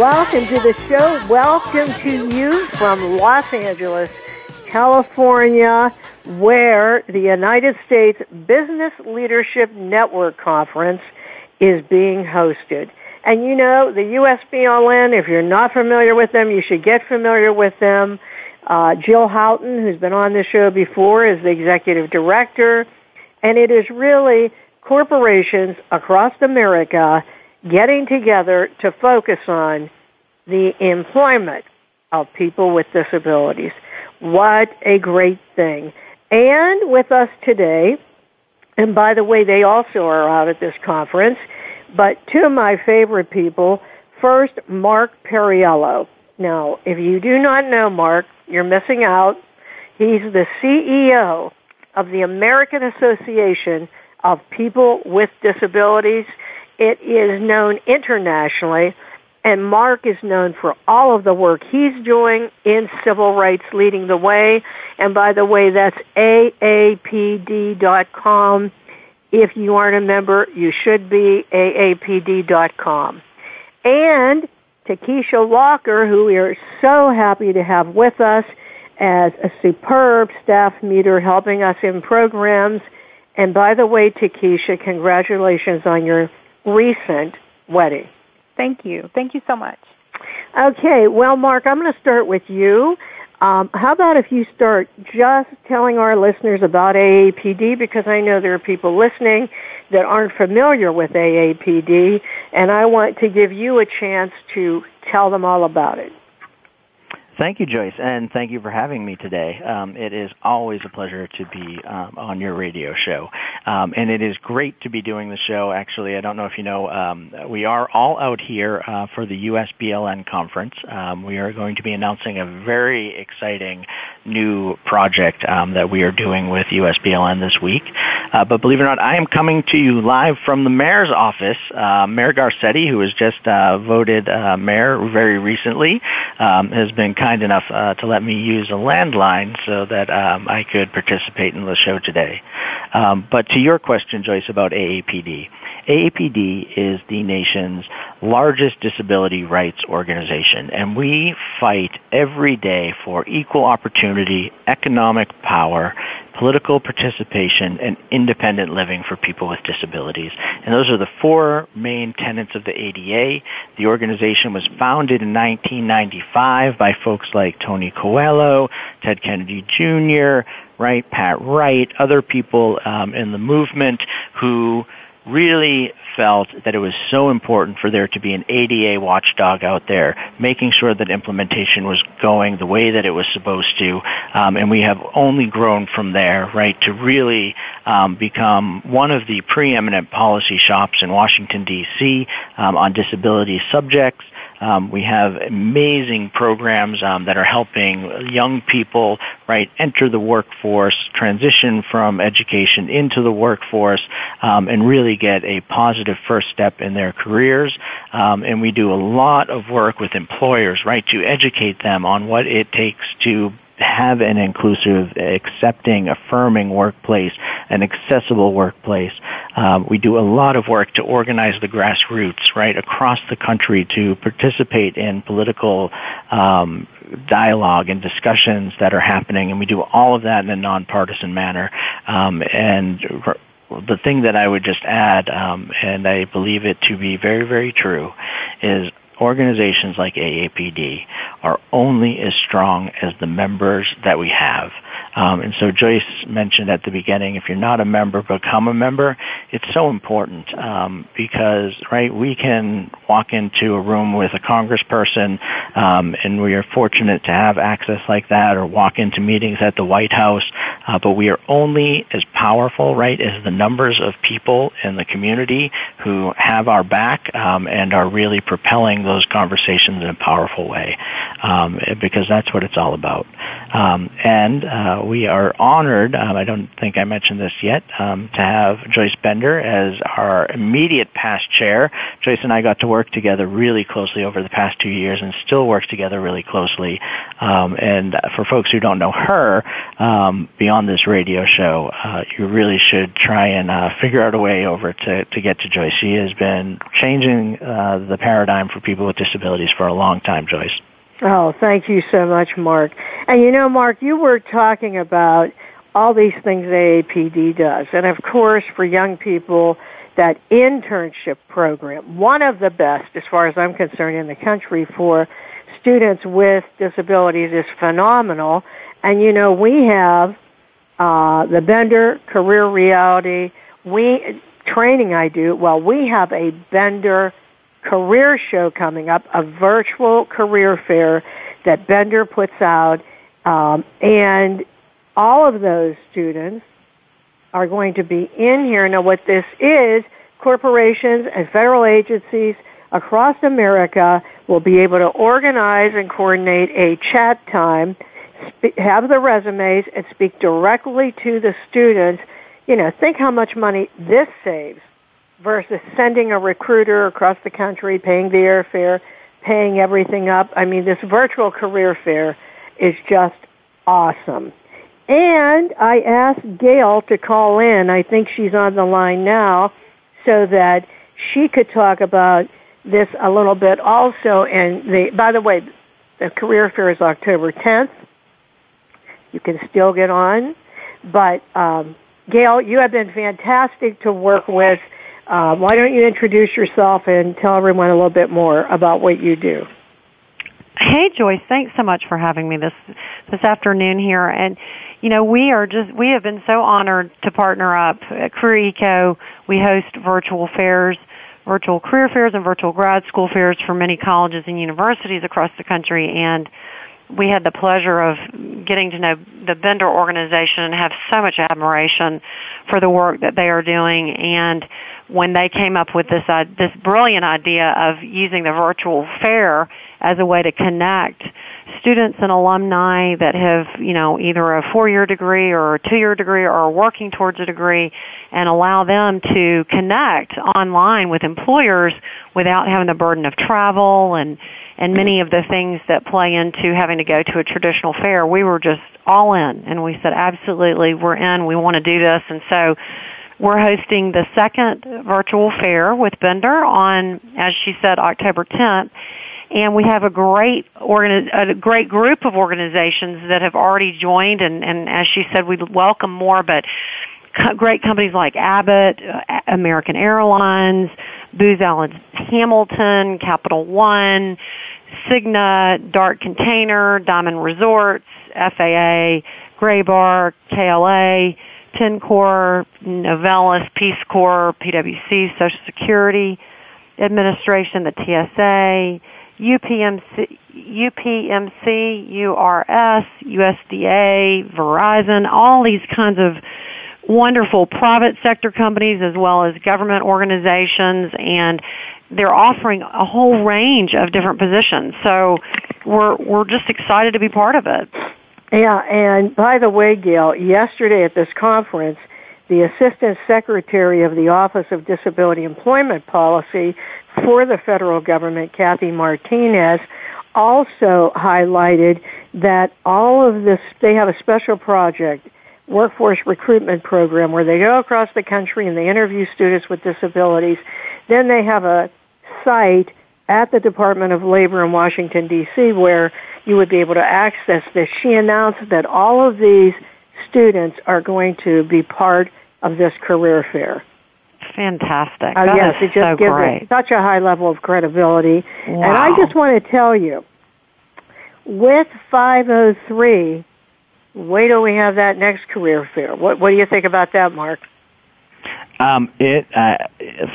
welcome to the show. Welcome to you from Los Angeles, California, where the United States Business Leadership Network Conference is being hosted. And you know, the USBLN, if you're not familiar with them, you should get familiar with them. Uh, Jill Houghton, who's been on the show before, is the executive director. And it is really corporations across America getting together to focus on the employment of people with disabilities. What a great thing. And with us today, and by the way, they also are out at this conference, but two of my favorite people, first, Mark Perriello. Now, if you do not know Mark, you're missing out. He's the CEO of the American Association of people with disabilities. It is known internationally, and Mark is known for all of the work he's doing in civil rights leading the way. And by the way, that's aapd.com. If you aren't a member, you should be aapd.com. And TaKeisha Walker, who we are so happy to have with us as a superb staff meter helping us in programs and by the way, TaKeisha, congratulations on your recent wedding. Thank you. Thank you so much. Okay, well, Mark, I'm going to start with you. Um, how about if you start just telling our listeners about AAPD because I know there are people listening that aren't familiar with AAPD, and I want to give you a chance to tell them all about it. Thank you, Joyce, and thank you for having me today. Um, it is always a pleasure to be um, on your radio show, um, and it is great to be doing the show. Actually, I don't know if you know, um, we are all out here uh, for the USBLN conference. Um, we are going to be announcing a very exciting new project um, that we are doing with USBLN this week. Uh, but believe it or not, I am coming to you live from the mayor's office. Uh, mayor Garcetti, who was just uh, voted uh, mayor very recently, has been kind kind enough uh, to let me use a landline so that um, I could participate in the show today. Um, but to your question, Joyce, about AAPD. AAPD is the nation's largest disability rights organization, and we fight every day for equal opportunity, economic power, political participation, and independent living for people with disabilities. And those are the four main tenets of the ADA. The organization was founded in 1995 by folks like Tony Coelho, Ted Kennedy Jr., right, Pat Wright, other people um, in the movement who really felt that it was so important for there to be an ADA watchdog out there, making sure that implementation was going the way that it was supposed to. Um, and we have only grown from there, right, to really um, become one of the preeminent policy shops in Washington, D.C. Um, on disability subjects. Um, we have amazing programs um, that are helping young people right enter the workforce, transition from education into the workforce, um, and really get a positive first step in their careers. Um, and we do a lot of work with employers, right, to educate them on what it takes to have an inclusive, accepting, affirming workplace, an accessible workplace. Um, we do a lot of work to organize the grassroots right across the country to participate in political um, dialogue and discussions that are happening, and we do all of that in a nonpartisan manner. Um, and the thing that I would just add, um, and I believe it to be very, very true, is organizations like AAPD are only as strong as the members that we have. Um, and so Joyce mentioned at the beginning, if you're not a member, become a member. It's so important um, because, right, we can walk into a room with a congressperson, um, and we are fortunate to have access like that, or walk into meetings at the White House. Uh, but we are only as powerful, right, as the numbers of people in the community who have our back um, and are really propelling those conversations in a powerful way, um, because that's what it's all about. Um, and uh, we are honored. Um, I don't think I mentioned this yet um, to have Joyce Bender as our immediate past chair. Joyce and I got to work together really closely over the past two years, and still work together really closely. Um, and for folks who don't know her, um, beyond this radio show, uh, you really should try and uh, figure out a way over to to get to Joyce. She has been changing uh, the paradigm for people with disabilities for a long time, Joyce. Oh, thank you so much, Mark. And you know, Mark, you were talking about all these things AAPD does. And of course, for young people, that internship program, one of the best, as far as I'm concerned, in the country for students with disabilities is phenomenal. And you know, we have uh, the Bender Career Reality. We training I do. Well, we have a Bender career show coming up, a virtual career fair that Bender puts out, um, and all of those students are going to be in here. Now, what this is, corporations and federal agencies across America will be able to organize and coordinate a chat time, have the resumes, and speak directly to the students. You know, think how much money this saves versus sending a recruiter across the country, paying the airfare, paying everything up. I mean, this virtual career fair is just awesome. And I asked Gail to call in. I think she's on the line now so that she could talk about this a little bit also. And the, by the way, the career fair is October 10th. You can still get on. But, um, Gail, you have been fantastic to work with uh, why don't you introduce yourself and tell everyone a little bit more about what you do? Hey Joyce, thanks so much for having me this this afternoon here. And you know, we are just we have been so honored to partner up at Career Eco. We host virtual fairs, virtual career fairs and virtual grad school fairs for many colleges and universities across the country and we had the pleasure of getting to know the Bender organization and have so much admiration for the work that they are doing. And when they came up with this uh, this brilliant idea of using the virtual fair as a way to connect students and alumni that have, you know, either a four-year degree or a two-year degree or are working towards a degree and allow them to connect online with employers without having the burden of travel and and many of the things that play into having to go to a traditional fair. We were just all in and we said absolutely we're in, we want to do this and so we're hosting the second virtual fair with Bender on, as she said, October 10th. And we have a great organi- a great group of organizations that have already joined, and, and as she said, we welcome more. But great companies like Abbott, uh, American Airlines, Booz Allen Hamilton, Capital One, Cigna, Dart Container, Diamond Resorts, FAA, Graybar, KLA, Tencor, Novellus, Peace Corps, PwC, Social Security Administration, the TSA, UPMC, UPMC, URS, USDA, Verizon, all these kinds of wonderful private sector companies as well as government organizations and they're offering a whole range of different positions. So we're we're just excited to be part of it. Yeah, and by the way, Gail, yesterday at this conference, the Assistant Secretary of the Office of Disability Employment Policy for the federal government, Kathy Martinez, also highlighted that all of this, they have a special project, workforce recruitment program, where they go across the country and they interview students with disabilities. Then they have a site at the Department of Labor in Washington, D.C., where you would be able to access this. She announced that all of these students are going to be part of this career fair. Fantastic. Uh, yes, it just so gives great. it such a high level of credibility. Wow. And I just want to tell you, with 503, wait till we have that next career fair. What, what do you think about that, Mark? Um, it uh,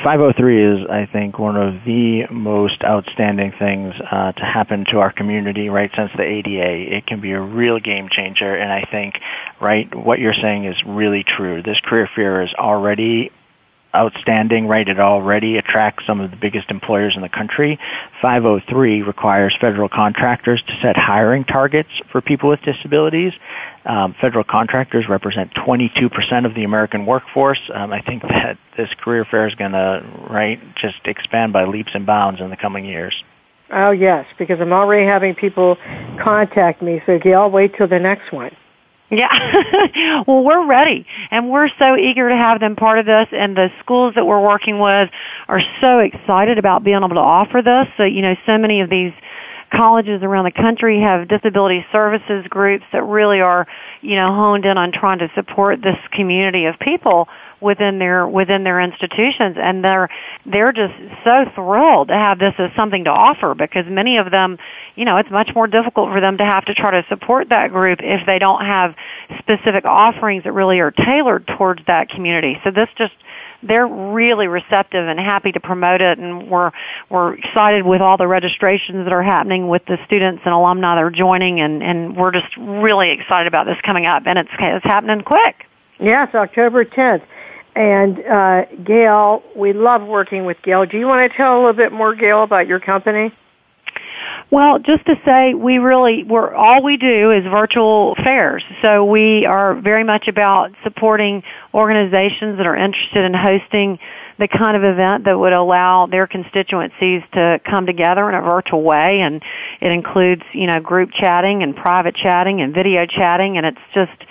503 is, I think, one of the most outstanding things uh, to happen to our community. Right since the ADA, it can be a real game changer, and I think, right, what you're saying is really true. This career fair is already outstanding, right? It already attracts some of the biggest employers in the country. 503 requires federal contractors to set hiring targets for people with disabilities. Um, federal contractors represent 22% of the American workforce. Um, I think that this career fair is going to, right, just expand by leaps and bounds in the coming years. Oh yes, because I'm already having people contact me. So Gail, wait till the next one. Yeah. well, we're ready and we're so eager to have them part of this and the schools that we're working with are so excited about being able to offer this. So, you know, so many of these colleges around the country have disability services groups that really are, you know, honed in on trying to support this community of people within their within their institutions and they're they're just so thrilled to have this as something to offer because many of them you know it's much more difficult for them to have to try to support that group if they don't have specific offerings that really are tailored towards that community. So this just they're really receptive and happy to promote it and we're we're excited with all the registrations that are happening with the students and alumni that are joining and and we're just really excited about this coming up and it's it's happening quick. Yes october 10th and uh, Gail, we love working with Gail. Do you want to tell a little bit more, Gail, about your company? Well, just to say, we really, we're, all we do is virtual fairs. So we are very much about supporting organizations that are interested in hosting the kind of event that would allow their constituencies to come together in a virtual way. And it includes, you know, group chatting and private chatting and video chatting. And it's just,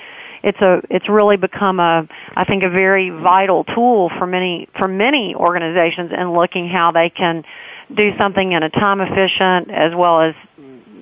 it's a it's really become a I think a very vital tool for many for many organizations in looking how they can do something in a time efficient as well as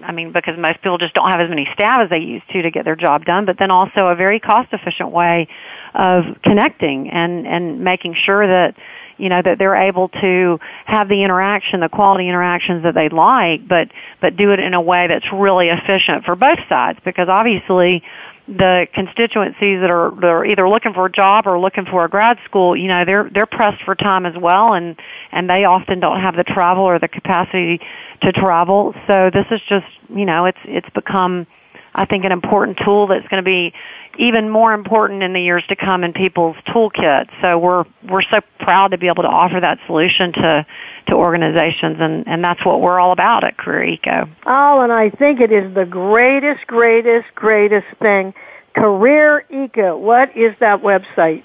I mean because most people just don't have as many staff as they used to to get their job done but then also a very cost efficient way of connecting and and making sure that you know that they're able to have the interaction the quality interactions that they'd like but but do it in a way that's really efficient for both sides because obviously the constituencies that are that are either looking for a job or looking for a grad school, you know, they're they're pressed for time as well, and and they often don't have the travel or the capacity to travel. So this is just, you know, it's it's become, I think, an important tool that's going to be even more important in the years to come in people's toolkit. So we're we're so proud to be able to offer that solution to to organizations, and, and that's what we're all about at Career Eco. Oh, and I think it is the greatest, greatest, greatest thing. Career Eco, what is that website?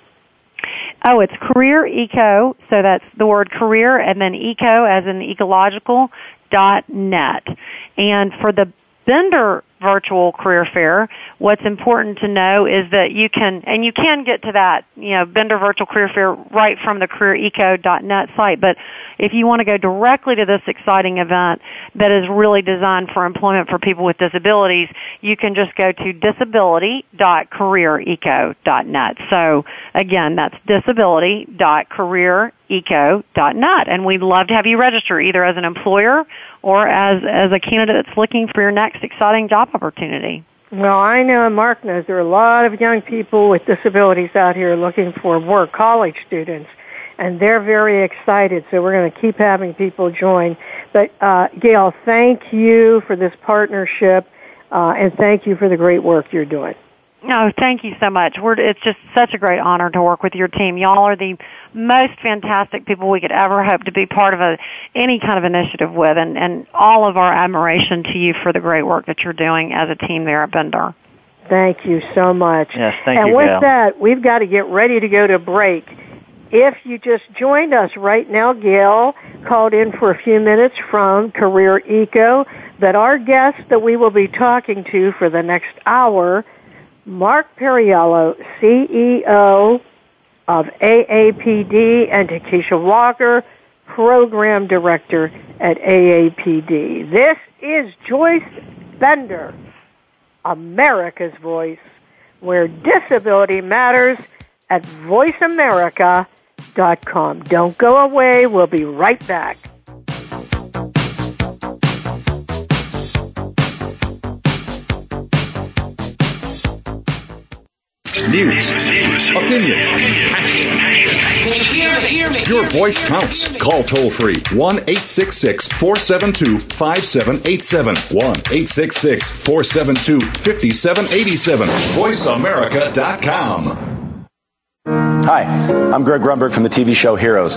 Oh, it's Career Eco, so that's the word career and then eco as in ecological dot net. And for the Bender virtual career fair, what's important to know is that you can, and you can get to that, you know, Bender virtual career fair right from the careereco.net site, but if you want to go directly to this exciting event that is really designed for employment for people with disabilities, you can just go to disability.careereco.net. So again, that's disability.careereco.net, and we'd love to have you register either as an employer or as, as a candidate that's looking for your next exciting job opportunity. Well, I know and Mark knows there are a lot of young people with disabilities out here looking for work, college students, and they're very excited. So we're going to keep having people join. But uh, Gail, thank you for this partnership, uh, and thank you for the great work you're doing. No, thank you so much. We're, it's just such a great honor to work with your team. Y'all are the most fantastic people we could ever hope to be part of a, any kind of initiative with, and, and all of our admiration to you for the great work that you're doing as a team there at Bender. Thank you so much. Yes, thank and you, And with Gail. that, we've got to get ready to go to break. If you just joined us right now, Gail called in for a few minutes from Career Eco, that our guest that we will be talking to for the next hour Mark Perriello, CEO of AAPD, and TaKeisha Walker, Program Director at AAPD. This is Joyce Bender, America's Voice, where disability matters at voiceamerica.com. Don't go away. We'll be right back. News, opinion. Your voice counts. Call toll free 1 866 472 5787. 1 866 472 5787. VoiceAmerica.com. Hi, I'm Greg Grunberg from the TV show Heroes.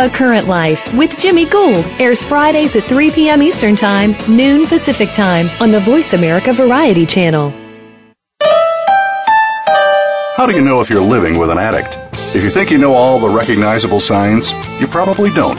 A Current Life with Jimmy Gould airs Fridays at 3 p.m. Eastern Time, noon Pacific Time on the Voice America Variety Channel. How do you know if you're living with an addict? If you think you know all the recognizable signs, you probably don't.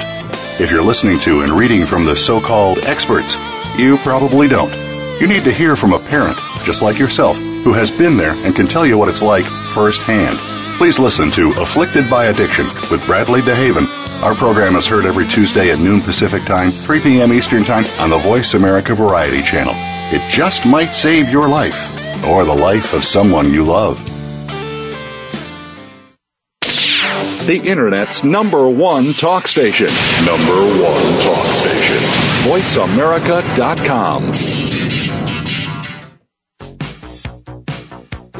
If you're listening to and reading from the so called experts, you probably don't. You need to hear from a parent, just like yourself, who has been there and can tell you what it's like firsthand. Please listen to Afflicted by Addiction with Bradley DeHaven our program is heard every Tuesday at noon Pacific Time, 3 p.m. Eastern Time on the Voice America Variety Channel. It just might save your life or the life of someone you love. The Internet's number one talk station. Number one talk station. VoiceAmerica.com.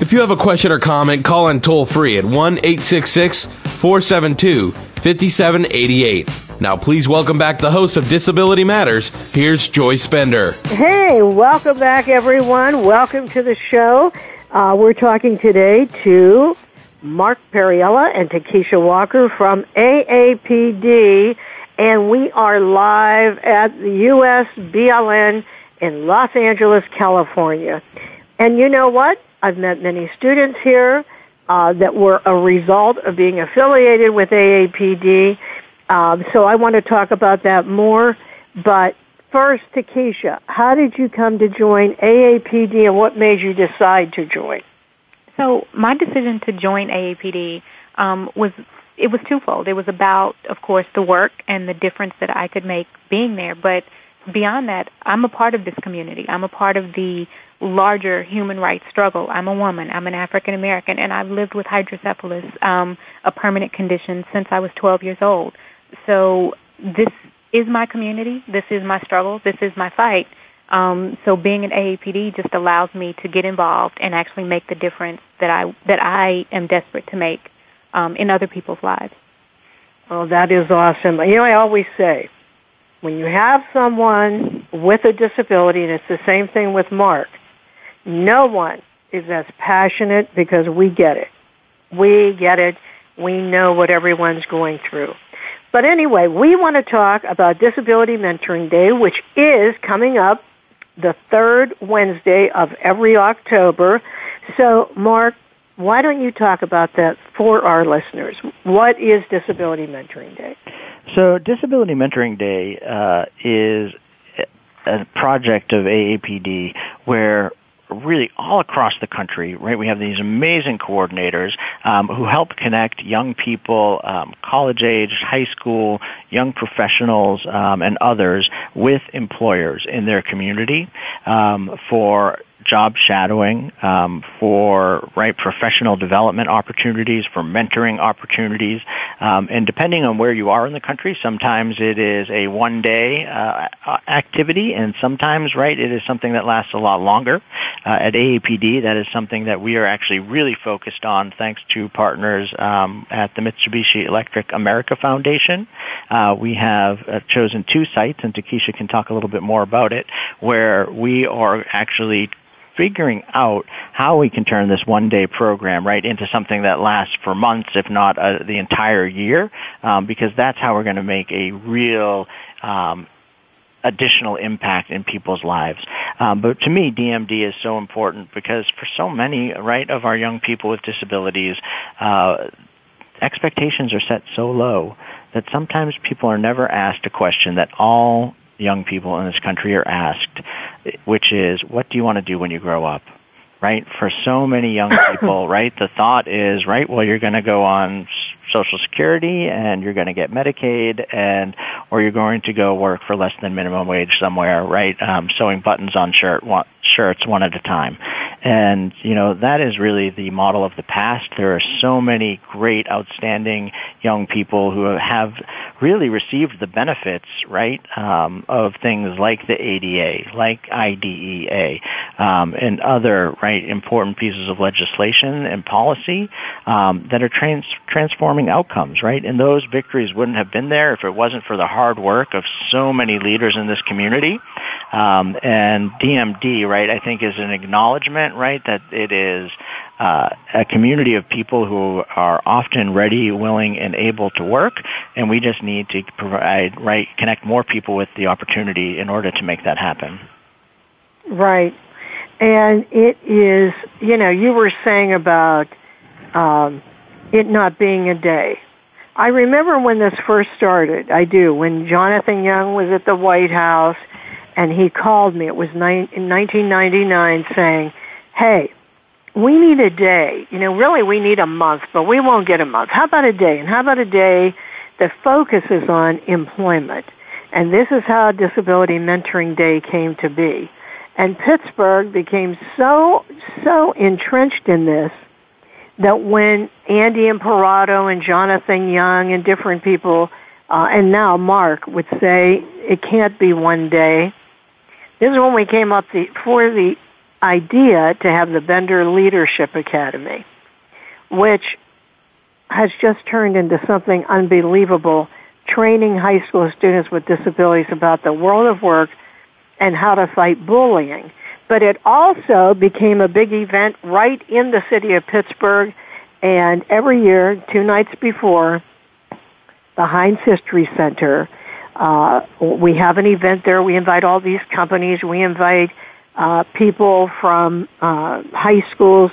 If you have a question or comment, call in toll free at 1 866 472 5788. Now, please welcome back the host of Disability Matters. Here's Joyce Bender. Hey, welcome back, everyone. Welcome to the show. Uh, we're talking today to Mark Perriello and TaKeisha Walker from AAPD, and we are live at the US BLN in Los Angeles, California. And you know what? I've met many students here uh, that were a result of being affiliated with AAPD. Um, so I want to talk about that more. But first, TaKeisha, how did you come to join AAPD and what made you decide to join? So my decision to join AAPD um, was it was twofold. It was about, of course, the work and the difference that I could make being there. But beyond that, I'm a part of this community. I'm a part of the larger human rights struggle. I'm a woman. I'm an African American, and I've lived with hydrocephalus, um, a permanent condition, since I was 12 years old. So this is my community. This is my struggle. This is my fight. Um, so being an AAPD just allows me to get involved and actually make the difference that I that I am desperate to make um, in other people's lives. Oh, that is awesome. You know, I always say, when you have someone with a disability, and it's the same thing with Mark, no one is as passionate because we get it. We get it. We know what everyone's going through. But anyway, we want to talk about Disability Mentoring Day, which is coming up the third Wednesday of every October. So, Mark, why don't you talk about that for our listeners? What is Disability Mentoring Day? So, Disability Mentoring Day uh, is a project of AAPD where really all across the country, right? We have these amazing coordinators um, who help connect young people, um, college age, high school, young professionals, um, and others with employers in their community um, for job shadowing, um, for right professional development opportunities, for mentoring opportunities, um, and depending on where you are in the country, sometimes it is a one day uh, activity, and sometimes right it is something that lasts a lot longer. Uh, at AAPD, that is something that we are actually really focused on, thanks to partners um, at the Mitsubishi Electric America Foundation. Uh, we have uh, chosen two sites, and TaKeisha can talk a little bit more about it, where we are actually figuring out how we can turn this one day program right into something that lasts for months, if not uh, the entire year, um, because that's how we're going to make a real um, additional impact in people's lives. Um, but to me, DMD is so important because for so many, right, of our young people with disabilities, uh, expectations are set so low that sometimes people are never asked a question that all young people in this country are asked, which is, what do you want to do when you grow up? Right? For so many young people, right, the thought is, right, well, you're going to go on Social Security and you're going to get Medicaid and or you're going to go work for less than minimum wage somewhere, right? Um, sewing buttons on shirt one, shirts one at a time, and you know that is really the model of the past. There are so many great, outstanding young people who have really received the benefits, right, um, of things like the ADA, like IDEA, um, and other right important pieces of legislation and policy um, that are trans- transforming outcomes, right? And those victories wouldn't have been there if it wasn't for the hard work of so many leaders in this community. Um, and DMD, right, I think is an acknowledgement, right, that it is uh, a community of people who are often ready, willing, and able to work, and we just need to provide, right, connect more people with the opportunity in order to make that happen. Right. And it is, you know, you were saying about um, it not being a day. I remember when this first started, I do, when Jonathan Young was at the White House and he called me, it was in 1999, saying, hey, we need a day. You know, really we need a month, but we won't get a month. How about a day? And how about a day that focuses on employment? And this is how Disability Mentoring Day came to be. And Pittsburgh became so, so entrenched in this that when Andy Imparato and Jonathan Young and different people, uh, and now Mark would say it can't be one day. This is when we came up the, for the idea to have the Bender Leadership Academy, which has just turned into something unbelievable, training high school students with disabilities about the world of work and how to fight bullying but it also became a big event right in the city of Pittsburgh. And every year, two nights before, the Heinz History Center, uh, we have an event there. We invite all these companies. We invite uh, people from uh, high schools,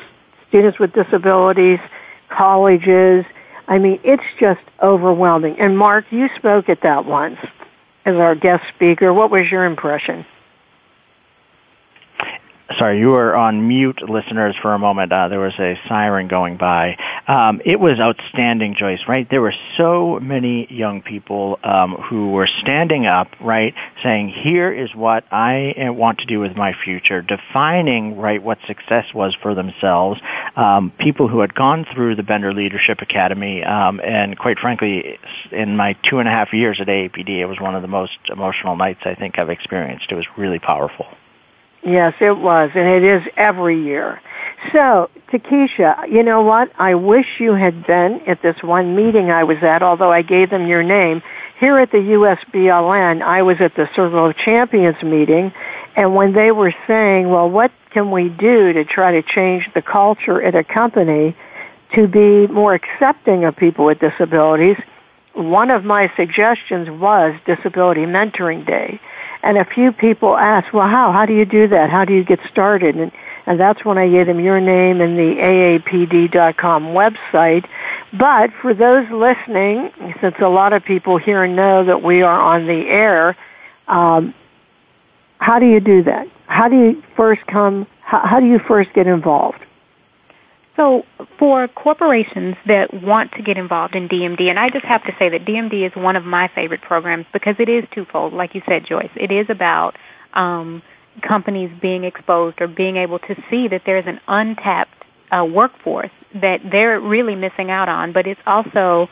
students with disabilities, colleges. I mean, it's just overwhelming. And Mark, you spoke at that once as our guest speaker. What was your impression? Sorry, you were on mute, listeners, for a moment. Uh, there was a siren going by. Um, it was outstanding, Joyce. Right? There were so many young people um, who were standing up, right, saying, "Here is what I want to do with my future," defining right what success was for themselves. Um, people who had gone through the Bender Leadership Academy, um, and quite frankly, in my two and a half years at AAPD, it was one of the most emotional nights I think I've experienced. It was really powerful. Yes, it was, and it is every year. So, TaKeisha, you know what? I wish you had been at this one meeting I was at, although I gave them your name. Here at the USBLN, I was at the Circle of Champions meeting, and when they were saying, well, what can we do to try to change the culture at a company to be more accepting of people with disabilities, one of my suggestions was Disability Mentoring Day and a few people asked, well, how? How do you do that? How do you get started? And, and that's when I gave them your name and the AAPD.com website. But for those listening, since a lot of people here know that we are on the air, um, how do you do that? How do you first come? How, how do you first get involved? So for corporations that want to get involved in DMD, and I just have to say that DMD is one of my favorite programs because it is twofold, like you said, Joyce. It is about um, companies being exposed or being able to see that there's an untapped uh, workforce that they're really missing out on, but it's also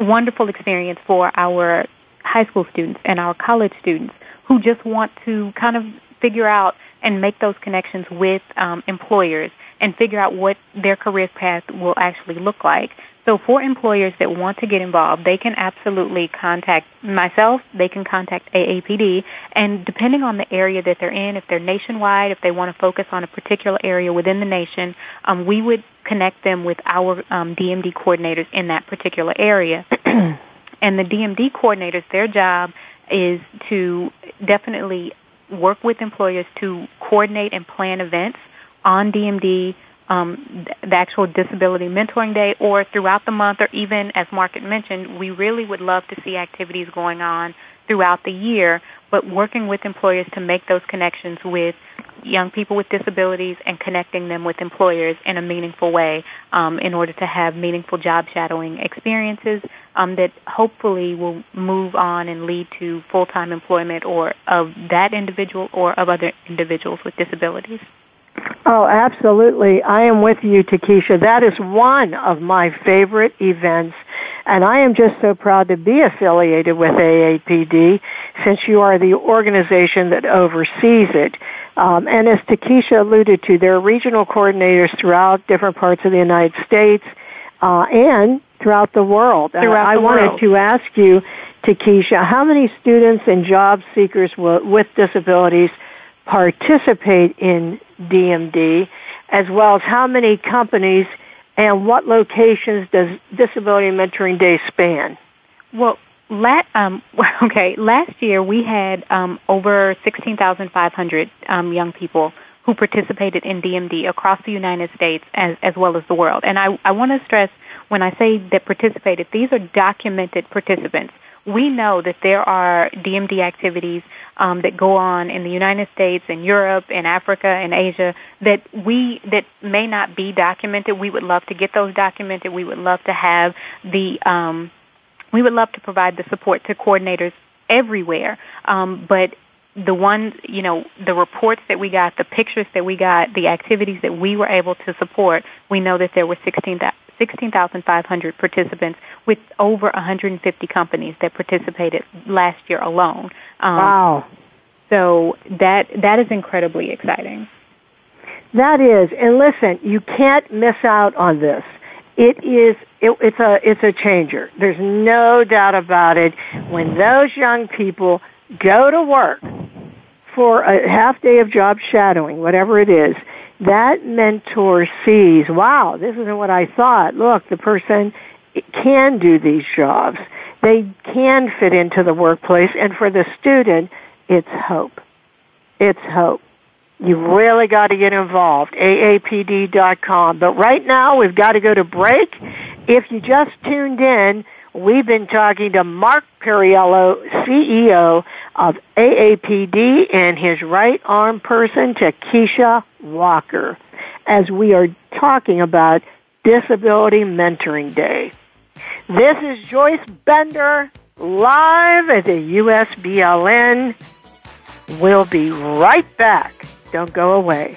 wonderful experience for our high school students and our college students who just want to kind of figure out and make those connections with um, employers and figure out what their career path will actually look like. So for employers that want to get involved, they can absolutely contact myself, they can contact AAPD, and depending on the area that they're in, if they're nationwide, if they want to focus on a particular area within the nation, um, we would connect them with our um, DMD coordinators in that particular area. and the DMD coordinators, their job is to definitely work with employers to coordinate and plan events on DMD, um, the actual Disability Mentoring Day, or throughout the month, or even, as Mark had mentioned, we really would love to see activities going on throughout the year, but working with employers to make those connections with young people with disabilities and connecting them with employers in a meaningful way um, in order to have meaningful job shadowing experiences um, that hopefully will move on and lead to full-time employment or of that individual or of other individuals with disabilities. Oh, absolutely. I am with you, TaKeisha. That is one of my favorite events, and I am just so proud to be affiliated with AAPD since you are the organization that oversees it. Um, and as TaKeisha alluded to, there are regional coordinators throughout different parts of the United States uh, and throughout the world. Throughout I the wanted world. to ask you, TaKeisha, how many students and job seekers with disabilities participate in DMD, as well as how many companies and what locations does Disability Mentoring Day span? Well, um, okay, last year we had um, over 16,500 um, young people who participated in DMD across the United States as, as well as the world. And I, I want to stress when I say that participated, these are documented participants. We know that there are DMD activities um, that go on in the United States, in Europe, in Africa, in Asia that we that may not be documented. We would love to get those documented. We would love to have the um, we would love to provide the support to coordinators everywhere. Um, but the ones, you know, the reports that we got, the pictures that we got, the activities that we were able to support, we know that there were 16, 16,500 participants with over 150 companies that participated last year alone. Um, wow. So that that is incredibly exciting. That is, and listen, you can't miss out on this. It is it, it's a it's a changer. There's no doubt about it. When those young people go to work for a half day of job shadowing, whatever it is, that mentor sees, wow, this isn't what I thought. Look, the person can do these jobs. They can fit into the workplace, and for the student, it's hope. It's hope. You really got to get involved. AAPD.com. But right now, we've got to go to break. If you just tuned in, we've been talking to Mark Perriello, CEO of AAPD, and his right arm person, TaKeisha Walker, as we are talking about Disability Mentoring Day. This is Joyce Bender live at the USBLN. We'll be right back. Don't go away.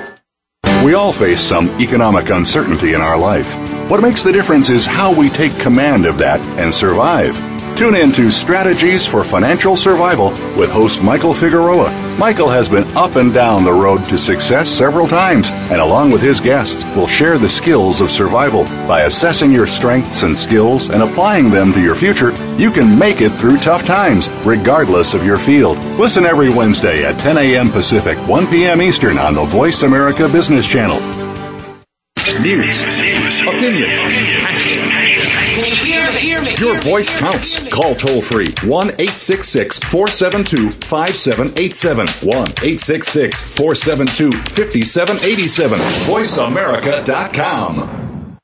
We all face some economic uncertainty in our life. What makes the difference is how we take command of that and survive. Tune in to Strategies for Financial Survival with host Michael Figueroa. Michael has been up and down the road to success several times, and along with his guests, will share the skills of survival. By assessing your strengths and skills and applying them to your future, you can make it through tough times, regardless of your field. Listen every Wednesday at 10 a.m. Pacific, 1 p.m. Eastern on the Voice America Business Channel. News, opinion, your voice counts. Call toll free 1 866 472 5787. 1 866 472 5787. VoiceAmerica.com.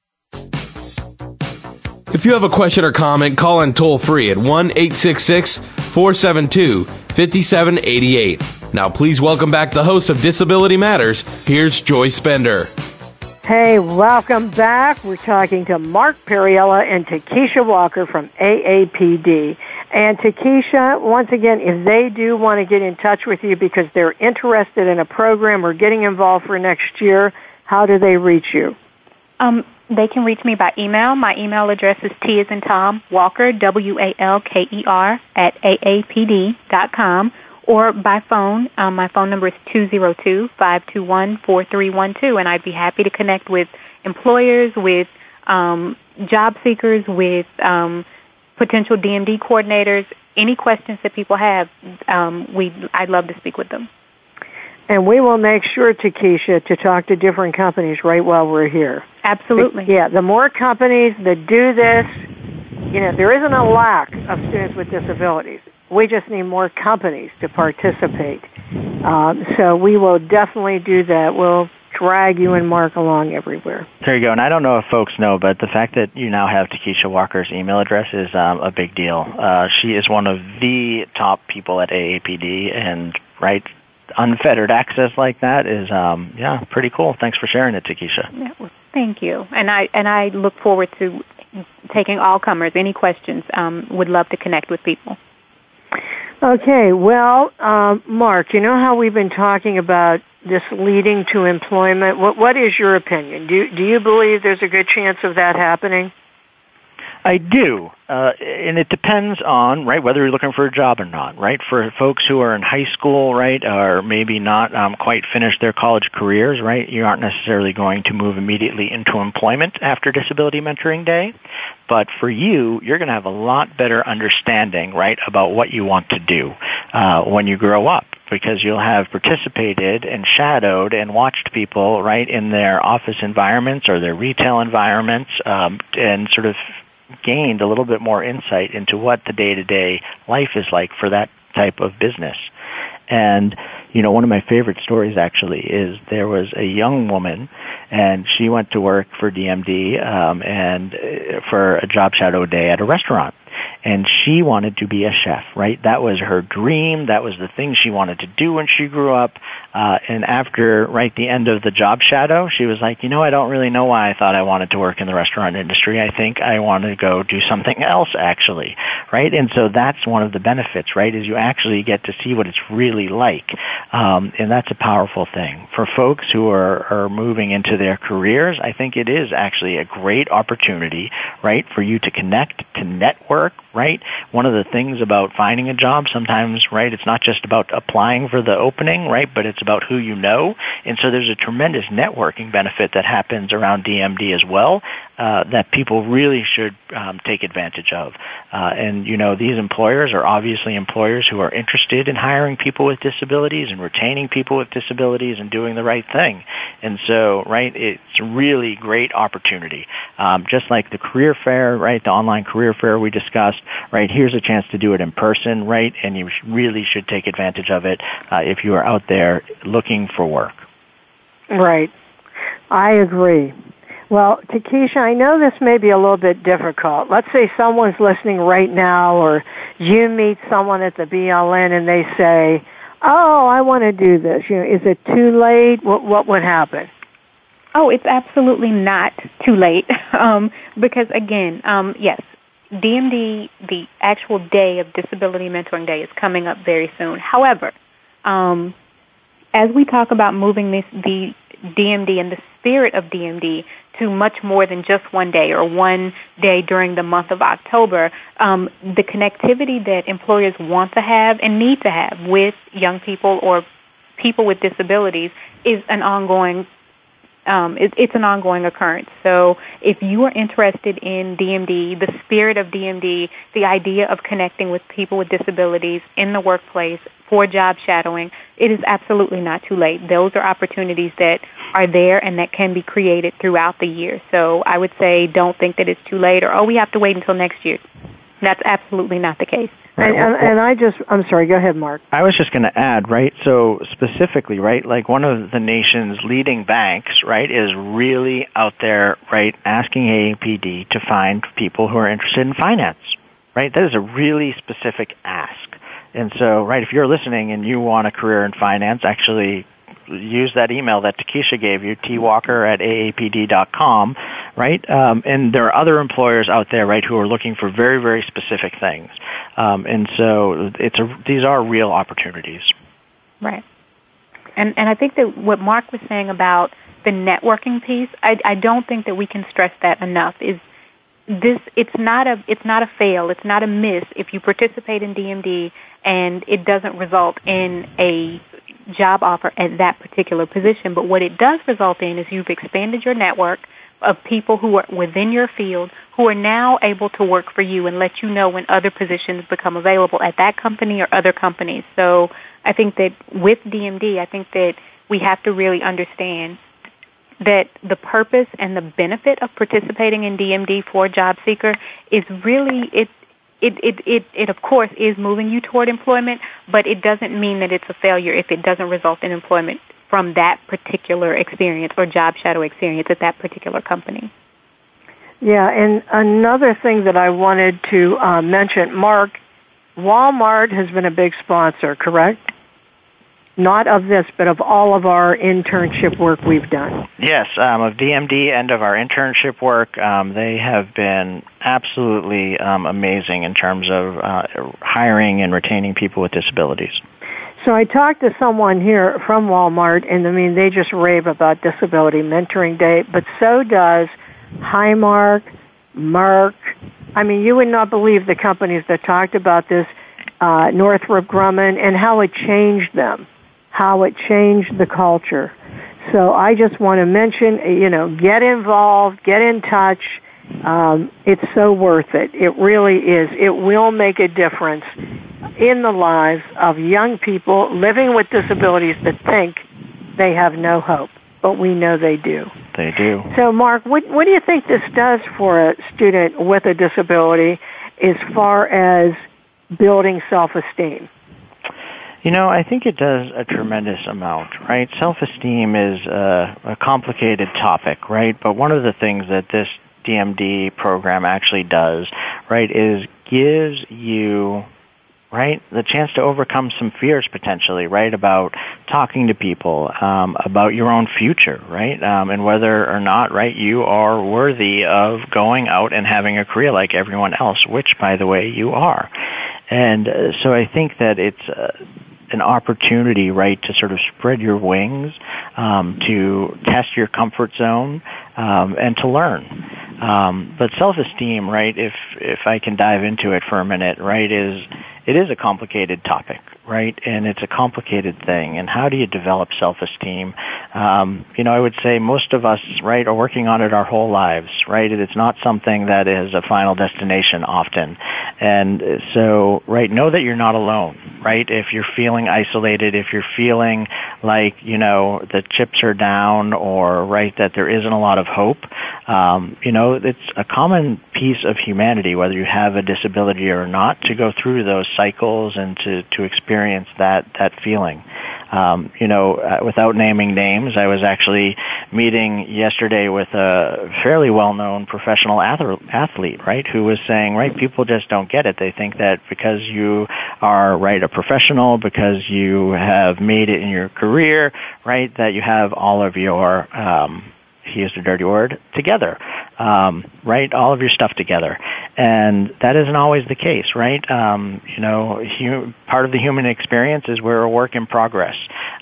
If you have a question or comment, call in toll free at 1 866 472 5788. Now, please welcome back the host of Disability Matters. Here's Joy Bender. Hey, welcome back. We're talking to Mark Perriello and TaKeisha Walker from AAPD. And Takesha, once again, if they do want to get in touch with you because they're interested in a program or getting involved for next year, how do they reach you? Um, they can reach me by email. My email address is T as in Tom, Walker, W-A-L-K-E-R, at aapd.com or by phone. Um, my phone number is 202-521-4312, and I'd be happy to connect with employers, with um, job seekers, with um, potential DMD coordinators. Any questions that people have, um, we I'd love to speak with them. And we will make sure, TaKeisha, to talk to different companies right while we're here. Absolutely. yeah, the more companies that do this, you know, there isn't a lack of students with disabilities. We just need more companies to participate. Um, so we will definitely do that. We'll drag you and Mark along everywhere. There you go. And I don't know if folks know, but the fact that you now have TaKeisha Walker's email address is um, a big deal. Uh, she is one of the top people at AAPD, and right, unfettered access like that is, um, yeah, pretty cool. Thanks for sharing it, TaKeisha. Yeah, well, thank you. And I and I look forward to taking all comers. Any questions? Um, would love to connect with people. Okay, well, um, Mark, you know how we've been talking about this leading to employment. What what is your opinion? Do do you believe there's a good chance of that happening? I do, uh, and it depends on right whether you're looking for a job or not. Right for folks who are in high school, right, or maybe not um, quite finished their college careers, right. You aren't necessarily going to move immediately into employment after Disability Mentoring Day, but for you, you're going to have a lot better understanding, right, about what you want to do uh, when you grow up because you'll have participated and shadowed and watched people right in their office environments or their retail environments um, and sort of gained a little bit more insight into what the day-to-day life is like for that type of business. And, you know, one of my favorite stories actually is there was a young woman and she went to work for DMD um, and uh, for a job shadow day at a restaurant and she wanted to be a chef, right? That was her dream. That was the thing she wanted to do when she grew up. Uh, and after, right, the end of the job shadow, she was like, you know, I don't really know why I thought I wanted to work in the restaurant industry. I think I want to go do something else, actually, right? And so that's one of the benefits, right, is you actually get to see what it's really like. Um, and that's a powerful thing. For folks who are, are moving into their careers, I think it is actually a great opportunity, right, for you to connect, to network, work right? One of the things about finding a job sometimes, right, it's not just about applying for the opening, right, but it's about who you know. And so there's a tremendous networking benefit that happens around DMD as well uh, that people really should um, take advantage of. Uh, and you know, these employers are obviously employers who are interested in hiring people with disabilities and retaining people with disabilities and doing the right thing. And so, right, it's a really great opportunity. Um, just like the career fair, right, the online career fair we discussed, right, here's a chance to do it in person, right, and you really should take advantage of it uh, if you are out there looking for work. Right. I agree. Well, TaKeisha, I know this may be a little bit difficult. Let's say someone's listening right now or you meet someone at the BLN and they say, oh, I want to do this. You know, is it too late? What, what would happen? Oh, it's absolutely not too late. Um, because again, um, yes, DMD, the actual day of Disability Mentoring Day is coming up very soon. However, um, as we talk about moving this, the DMD and the spirit of DMD to much more than just one day or one day during the month of October, um, the connectivity that employers want to have and need to have with young people or people with disabilities is an ongoing um, it, it's an ongoing occurrence. So if you are interested in DMD, the spirit of DMD, the idea of connecting with people with disabilities in the workplace for job shadowing, it is absolutely not too late. Those are opportunities that are there and that can be created throughout the year. So I would say don't think that it's too late or, oh, we have to wait until next year. That's absolutely not the case. And, and, and, I just, I'm sorry, go ahead, Mark. I was just going to add, right, so specifically, right, like one of the nation's leading banks, right, is really out there, right, asking AAPD to find people who are interested in finance, right? That is a really specific ask. And so, right, if you're listening and you want a career in finance, actually use that email that TaKeisha gave you, twalker at aapd.com, right? Um, and there are other employers out there, right, who are looking for very, very specific things. Um, and so it's a, these are real opportunities. Right. And, and I think that what Mark was saying about the networking piece, I, I don't think that we can stress that enough, is this it's not a it's not a fail it's not a miss if you participate in DMD and it doesn't result in a job offer at that particular position. But what it does result in is you've expanded your network of people who are within your field who are now able to work for you and let you know when other positions become available at that company or other companies. So I think that with DMD, I think that we have to really understand that the purpose and the benefit of participating in DMD for a job seeker is really it it, it, it, it of course is moving you toward employment, but it doesn't mean that it's a failure if it doesn't result in employment from that particular experience or job shadow experience at that particular company. Yeah, and another thing that I wanted to uh, mention, Mark, Walmart has been a big sponsor, correct? Not of this, but of all of our internship work we've done. Yes, um, of DMD and of our internship work, um, they have been absolutely um, amazing in terms of uh, hiring and retaining people with disabilities. So I talked to someone here from Walmart, and I mean, they just rave about Disability Mentoring Day, but so does Highmark, Merck. I mean, you would not believe the companies that talked about this, uh, Northrop Grumman, and how it changed them how it changed the culture. So I just want to mention, you know, get involved, get in touch. Um, it's so worth it. It really is. It will make a difference in the lives of young people living with disabilities that think they have no hope, but we know they do. They do. So, Mark, what, what do you think this does for a student with a disability as far as building self-esteem? You know, I think it does a tremendous amount, right? Self-esteem is a, a complicated topic, right? But one of the things that this DMD program actually does, right, is gives you right? The chance to overcome some fears potentially, right? About talking to people, um, about your own future, right? Um, and whether or not, right, you are worthy of going out and having a career like everyone else, which, by the way, you are. And uh, so I think that it's uh, an opportunity, right, to sort of spread your wings, um, to test your comfort zone, um, and to learn. Um, but self-esteem, right? If if I can dive into it for a minute, right, is it is a complicated topic, right? And it's a complicated thing. And how do you develop self-esteem? Um, you know, I would say most of us, right, are working on it our whole lives, right? It's not something that is a final destination often. And so, right, know that you're not alone, right? If you're feeling isolated, if you're feeling like, you know, the chips are down or, right, that there isn't a lot of hope, um, you know, it's a common piece of humanity, whether you have a disability or not, to go through those cycles and to, to experience that, that feeling. Um, you know, uh, without naming names, I was actually meeting yesterday with a fairly well-known professional athlete, right, who was saying, right, people just don't get it. They think that because you are, right, a professional, because you have made it in your career, right, that you have all of your, um, he used a dirty word, together, um? All of your stuff together. And that isn't always the case, right? Um, you know, hu- part of the human experience is we're a work in progress.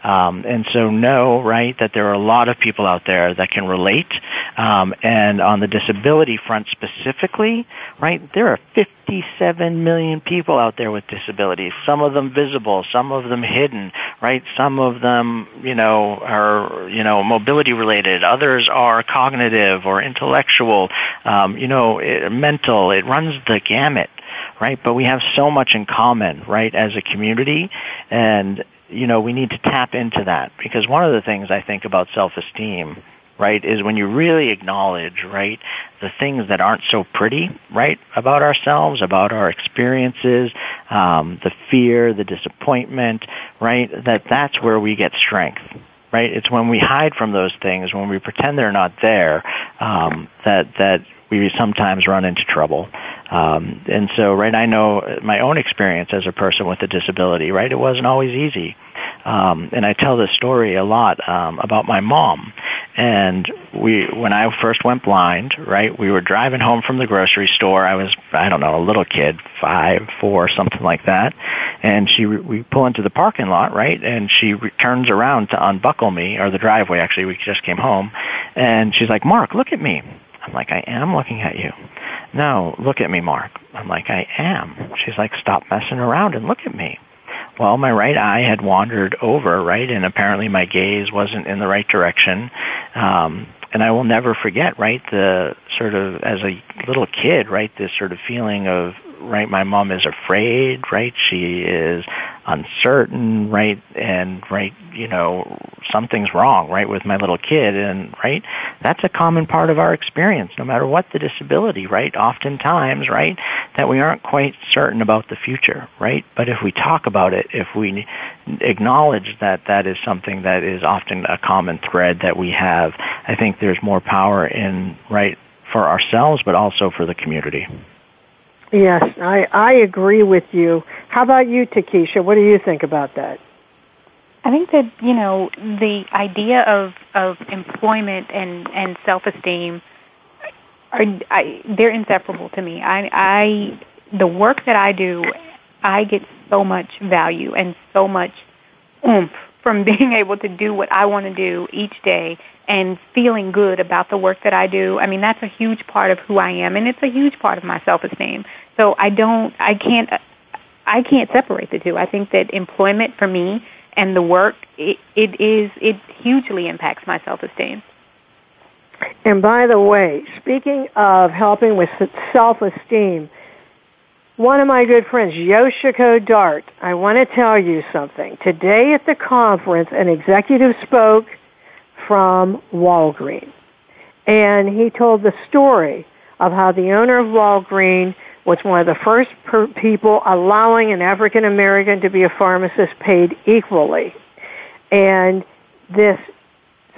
Um, and so know, right, that there are a lot of people out there that can relate. Um, and on the disability front specifically, right, there are 57 million people out there with disabilities. Some of them visible, some of them hidden, right? Some of them, you know, are, you know, mobility related. Others are cognitive or intellectual, um, you know, it, mental. It runs the gamut, right? But we have so much in common, right, as a community, and you know, we need to tap into that because one of the things I think about self-esteem right, is when you really acknowledge, right, the things that aren't so pretty, right, about ourselves, about our experiences, um, the fear, the disappointment, right, that that's where we get strength, right? It's when we hide from those things, when we pretend they're not there, um, that that we sometimes run into trouble. Um, and so, right, I know my own experience as a person with a disability, right? It wasn't always easy. Um, and I tell this story a lot um, about my mom. And we, when I first went blind, right, we were driving home from the grocery store. I was, I don't know, a little kid, five, four, something like that. And she, we pull into the parking lot, right, and she re- turns around to unbuckle me, or the driveway. Actually, we just came home, and she's like, "Mark, look at me." I'm like, I am looking at you. No, look at me, Mark. I'm like, I am. She's like, stop messing around and look at me. Well, my right eye had wandered over, right, and apparently my gaze wasn't in the right direction. Um, and I will never forget, right, the sort of, as a little kid, right, this sort of feeling of, right, my mom is afraid, right, she is uncertain, right, and right, you know, something's wrong, right, with my little kid, and right, that's a common part of our experience, no matter what the disability, right. Oftentimes, right, that we aren't quite certain about the future, right. But if we talk about it, if we acknowledge that that is something that is often a common thread that we have, I think there's more power in right for ourselves, but also for the community. Yes, I, I agree with you. How about you, TaKeisha? What do you think about that? I think that you know the idea of of employment and and self esteem are I, they're inseparable to me. I I the work that I do, I get so much value and so much oomph from being able to do what I want to do each day and feeling good about the work that I do. I mean, that's a huge part of who I am and it's a huge part of my self-esteem. So I don't I can't I can't separate the two. I think that employment for me and the work it, it is it hugely impacts my self-esteem. And by the way, speaking of helping with self-esteem, one of my good friends, Yoshiko Dart, I want to tell you something. Today at the conference, an executive spoke from Walgreen. And he told the story of how the owner of Walgreen was one of the first per- people allowing an African American to be a pharmacist paid equally. And this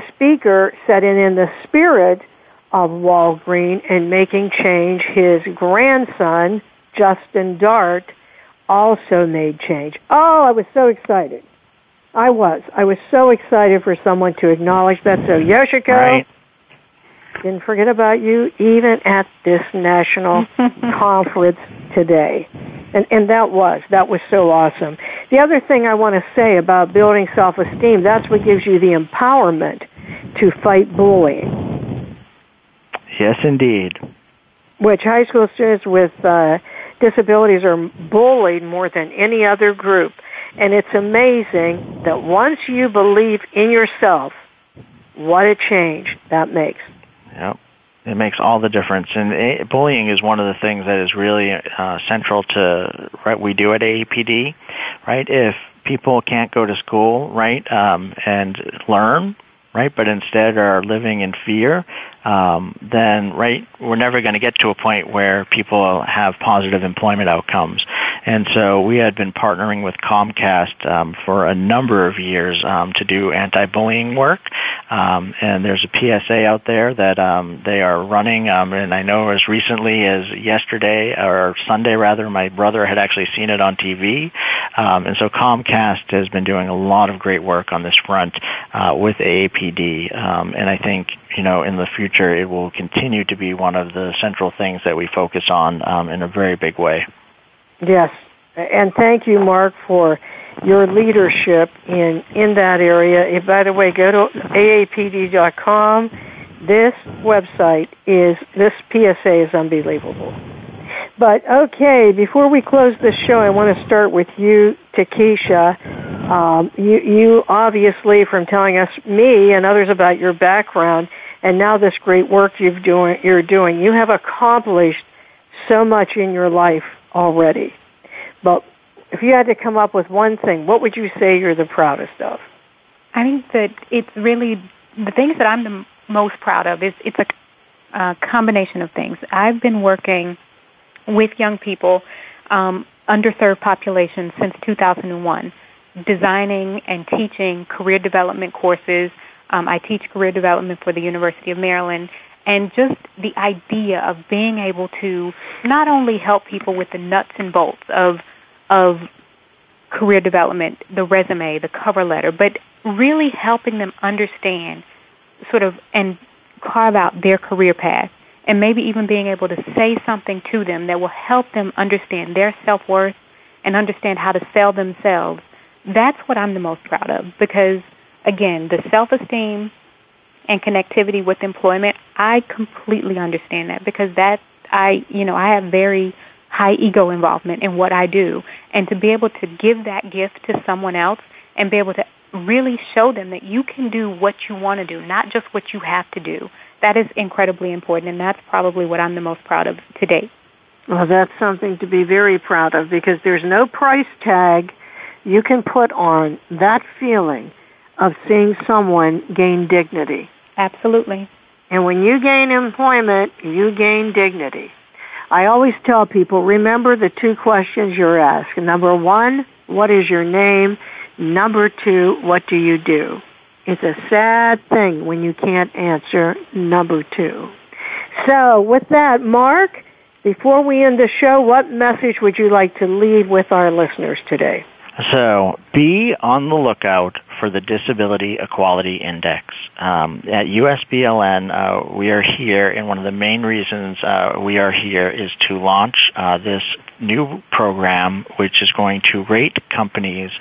speaker said, and in the spirit of Walgreen and making change, his grandson, Justin Dart, also made change. Oh, I was so excited. I was. I was so excited for someone to acknowledge that. So Yoshiko, right. didn't forget about you even at this national conference today. And, and that was, that was so awesome. The other thing I want to say about building self-esteem, that's what gives you the empowerment to fight bullying. Yes, indeed. Which high school students with uh, disabilities are bullied more than any other group. And it's amazing that once you believe in yourself, what a change that makes. Yep. It makes all the difference, and it, bullying is one of the things that is really uh, central to what we do at AAPD. Right? If people can't go to school, right, um, and learn, right, but instead are living in fear, um, then right we're never going to get to a point where people have positive employment outcomes. And so we had been partnering with Comcast um, for a number of years um, to do anti-bullying work. Um, and there's a PSA out there that um, they are running. Um, and I know as recently as yesterday or Sunday rather, my brother had actually seen it on TV. Um, and so Comcast has been doing a lot of great work on this front uh, with AAPD. Um, and I think you know, in the future, it will continue to be one of the central things that we focus on um, in a very big way. Yes, and thank you, Mark, for your leadership in in that area. And by the way, go to aapd.com. This website is this PSA is unbelievable. But okay, before we close this show, I want to start with you, TaKeisha. Um, you, you obviously, from telling us me and others about your background, and now this great work you've doing, you're doing, you have accomplished so much in your life already. But if you had to come up with one thing, what would you say you're the proudest of? I think that it's really the things that I'm the most proud of is it's a, a combination of things. I've been working with young people, um, underserved populations since 2001, designing and teaching career development courses. Um, I teach career development for the University of Maryland, and just the idea of being able to not only help people with the nuts and bolts of of career development, the resume, the cover letter, but really helping them understand sort of and carve out their career path and maybe even being able to say something to them that will help them understand their self-worth and understand how to sell themselves. That's what I'm the most proud of because again, the self-esteem and connectivity with employment, I completely understand that because that I, you know, I have very high ego involvement in what I do. And to be able to give that gift to someone else and be able to really show them that you can do what you want to do, not just what you have to do. That is incredibly important, and that's probably what I'm the most proud of to date. Well, that's something to be very proud of because there's no price tag you can put on that feeling of seeing someone gain dignity. Absolutely. And when you gain employment, you gain dignity. I always tell people, remember the two questions you're asked. Number one, what is your name? Number two, what do you do? It's a sad thing when you can't answer number two. So with that, Mark, before we end the show, what message would you like to leave with our listeners today? So be on the lookout for the Disability Equality Index. Um, at USBLN, uh, we are here, and one of the main reasons uh, we are here is to launch uh, this new program, which is going to rate companies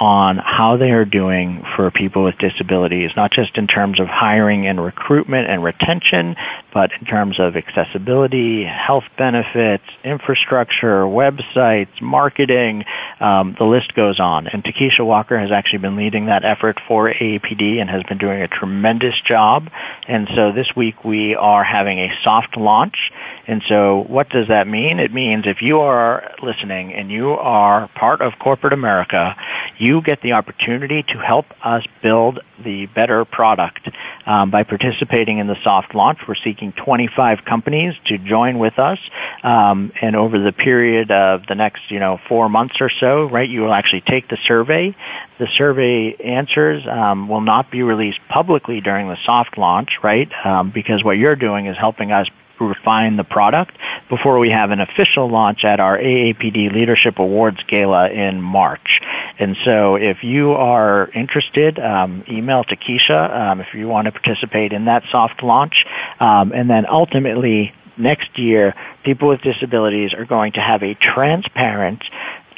on how they are doing for people with disabilities, not just in terms of hiring and recruitment and retention, but in terms of accessibility, health benefits, infrastructure, websites, marketing, um, the list goes on. And TaKeisha Walker has actually been leading that effort for AAPD and has been doing a tremendous job. And so this week we are having a soft launch. And so what does that mean? It means if you are listening and you are part of corporate America, you get the opportunity to help us build the better product um, by participating in the soft launch. We're seeking 25 companies to join with us, um, and over the period of the next, you know, four months or so, right, you will actually take the survey. The survey answers um, will not be released publicly during the soft launch, right, um, because what you're doing is helping us refine the product before we have an official launch at our AAPD Leadership Awards Gala in March. And so if you are interested, um, email TaKeisha um, if you want to participate in that soft launch. Um, and then ultimately, next year, people with disabilities are going to have a transparent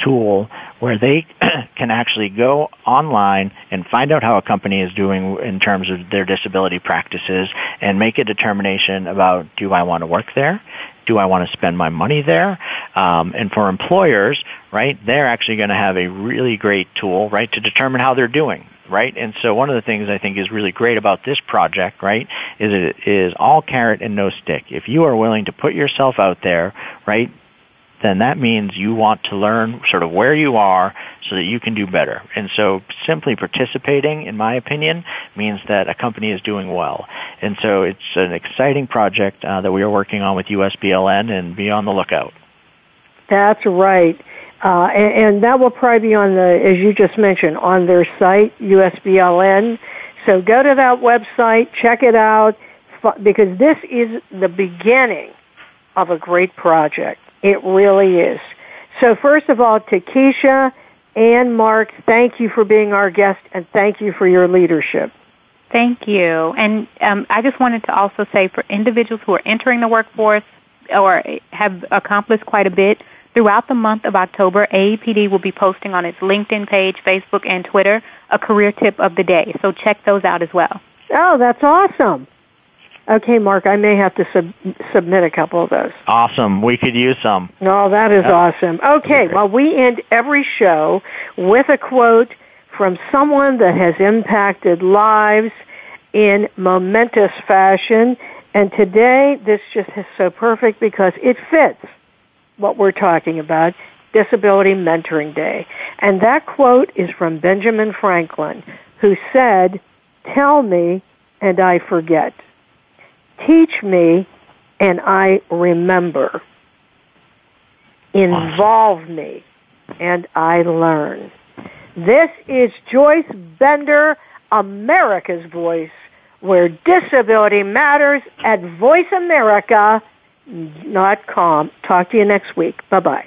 tool where they can actually go online and find out how a company is doing in terms of their disability practices and make a determination about do I want to work there? Do I want to spend my money there? Um, and for employers, right, they're actually going to have a really great tool, right, to determine how they're doing right? And so one of the things I think is really great about this project, right, is it is all carrot and no stick. If you are willing to put yourself out there, right, then that means you want to learn sort of where you are so that you can do better. And so simply participating, in my opinion, means that a company is doing well. And so it's an exciting project uh, that we are working on with USBLN and be on the lookout. That's right. Uh, and, and, that will probably be on the, as you just mentioned, on their site, USBLN. So go to that website, check it out, because this is the beginning of a great project. It really is. So first of all, TaKeisha and Mark, thank you for being our guest and thank you for your leadership. Thank you. And um, I just wanted to also say for individuals who are entering the workforce or have accomplished quite a bit, throughout the month of October, AAPD will be posting on its LinkedIn page, Facebook, and Twitter a career tip of the day. So check those out as well. Oh, that's awesome. Okay, Mark, I may have to sub- submit a couple of those. Awesome. We could use some. No, that is awesome. Okay, well, we end every show with a quote from someone that has impacted lives in momentous fashion. And today, this just is so perfect because it fits what we're talking about, Disability Mentoring Day. And that quote is from Benjamin Franklin, who said, Tell me and I forget. Teach me and I remember. Involve me and I learn. This is Joyce Bender, America's Voice, where disability matters at voiceamerica.com. Talk to you next week. Bye bye.